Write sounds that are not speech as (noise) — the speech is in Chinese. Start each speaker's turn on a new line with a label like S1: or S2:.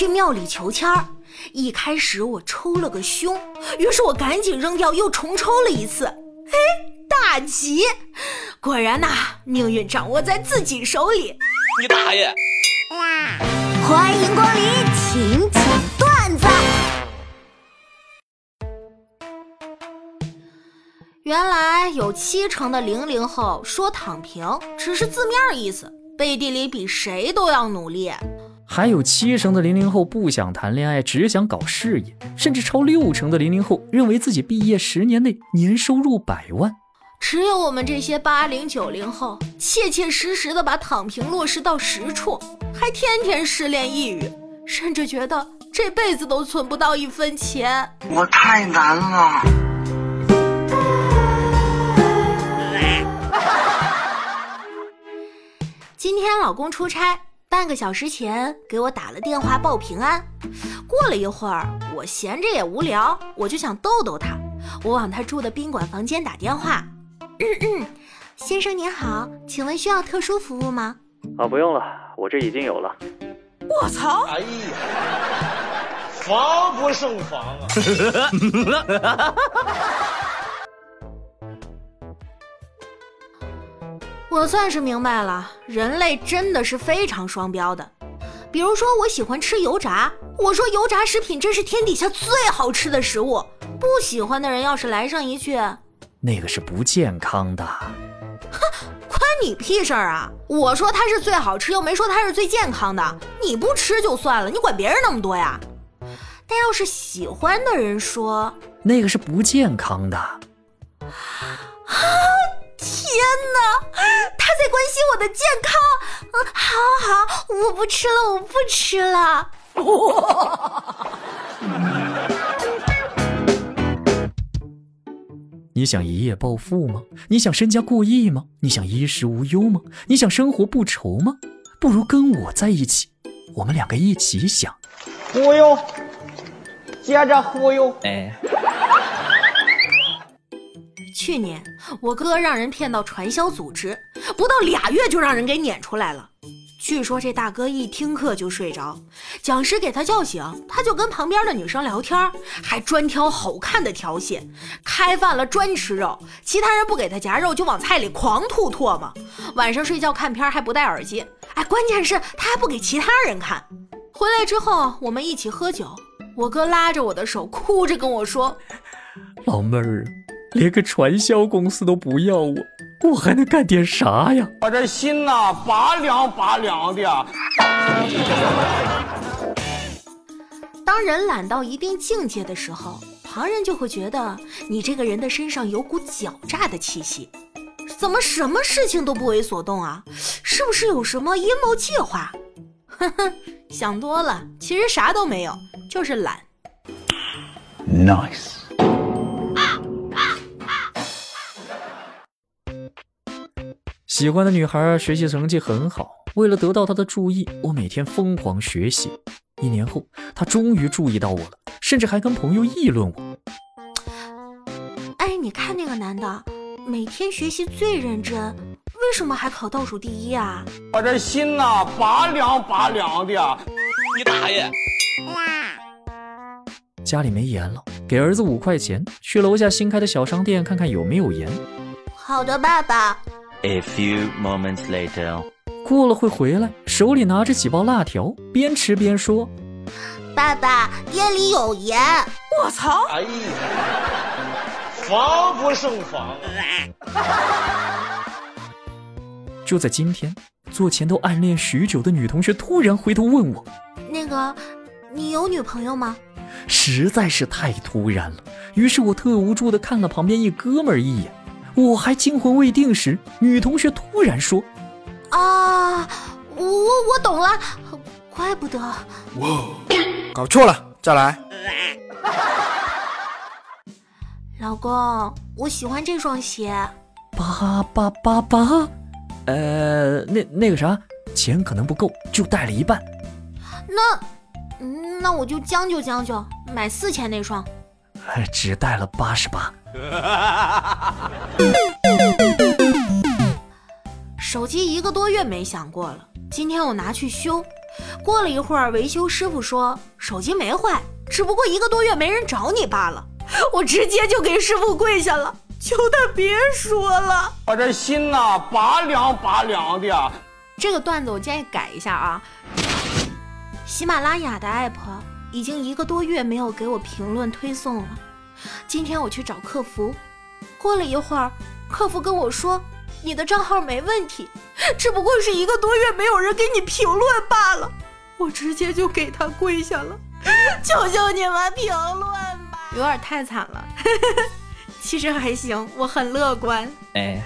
S1: 去庙里求签儿。一开始我抽了个凶，于是我赶紧扔掉，又重抽了一次。哎，大吉！果然呐，命运掌握在自己手里。
S2: 你大爷！
S3: 欢迎光临，请讲段子。
S1: 原来有七成的零零后说躺平只是字面意思，背地里比谁都要努力。
S4: 还有七成的零零后不想谈恋爱，只想搞事业，甚至超六成的零零后认为自己毕业十年内年收入百万。
S1: 只有我们这些八零九零后，切切实实的把躺平落实到实处，还天天失恋抑郁，甚至觉得这辈子都存不到一分钱。
S5: 我太难了。
S1: 今天老公出差。半个小时前给我打了电话报平安，过了一会儿，我闲着也无聊，我就想逗逗他。我往他住的宾馆房间打电话：“先生您好，请问需要特殊服务吗？”“
S4: 啊，不用了，我这已经有了。”“
S1: 我操！”“哎呀，
S2: 防不胜防啊！” (laughs)
S1: 我算是明白了，人类真的是非常双标的。比如说，我喜欢吃油炸，我说油炸食品真是天底下最好吃的食物。不喜欢的人要是来上一句，
S4: 那个是不健康的，
S1: 哼，关你屁事儿啊！我说它是最好吃，又没说它是最健康的。你不吃就算了，你管别人那么多呀？但要是喜欢的人说，
S4: 那个是不健康的。
S1: 天哪，他在关心我的健康。嗯，好好，我不吃了，我不吃了。(laughs)
S4: 你想一夜暴富吗？你想身家过亿吗？你想衣食无忧吗？你想生活不愁吗？不如跟我在一起，我们两个一起想。
S6: 忽悠，接着忽悠。哎。
S1: 去年我哥让人骗到传销组织，不到俩月就让人给撵出来了。据说这大哥一听课就睡着，讲师给他叫醒，他就跟旁边的女生聊天，还专挑好看的调戏。开饭了专吃肉，其他人不给他夹肉就往菜里狂吐唾沫。晚上睡觉看片还不戴耳机，哎，关键是他还不给其他人看。回来之后我们一起喝酒，我哥拉着我的手，哭着跟我说：“
S4: 老妹儿。”连个传销公司都不要我，我还能干点啥呀？
S6: 我这心呐，拔凉拔凉的。
S1: 当人懒到一定境界的时候，旁人就会觉得你这个人的身上有股狡诈的气息。怎么什么事情都不为所动啊？是不是有什么阴谋计划？呵 (laughs) 呵，想多了，其实啥都没有，就是懒。
S4: Nice。喜欢的女孩学习成绩很好，为了得到她的注意，我每天疯狂学习。一年后，她终于注意到我了，甚至还跟朋友议论我。
S1: 哎，你看那个男的，每天学习最认真，为什么还考倒数第一啊？
S6: 我这心呐，拔凉拔凉的。
S2: 你大爷！
S4: 家里没盐了，给儿子五块钱，去楼下新开的小商店看看有没有盐。
S1: 好的，爸爸。
S7: A few moments later，
S4: 过了会回来，手里拿着几包辣条，边吃边说：“
S3: 爸爸，店里有盐。”
S1: 我操！
S2: 哎呀，防不胜防。
S4: 就在今天，做前头暗恋许久的女同学突然回头问我：“
S1: 那个，你有女朋友吗？”
S4: 实在是太突然了，于是我特无助的看了旁边一哥们儿一眼。我还惊魂未定时，女同学突然说：“
S1: 啊，我我懂了，怪不得。”哇，
S8: 搞错了，再来。
S1: 老公，我喜欢这双鞋。
S4: 八八八八，呃，那那个啥，钱可能不够，就带了一半。
S1: 那，那我就将就将就，买四千那双。
S4: 只带了八十八。(laughs)
S1: 手机一个多月没响过了，今天我拿去修，过了一会儿，维修师傅说手机没坏，只不过一个多月没人找你罢了。我直接就给师傅跪下了，求他别说了。
S6: 我这心呐，拔凉拔凉的。
S1: 这个段子我建议改一下啊。喜马拉雅的 app 已经一个多月没有给我评论推送了。今天我去找客服，过了一会儿，客服跟我说你的账号没问题，只不过是一个多月没有人给你评论罢了。(laughs) 我直接就给他跪下了，求求你们评论吧。有点太惨了，(laughs) 其实还行，我很乐观。
S2: 哎。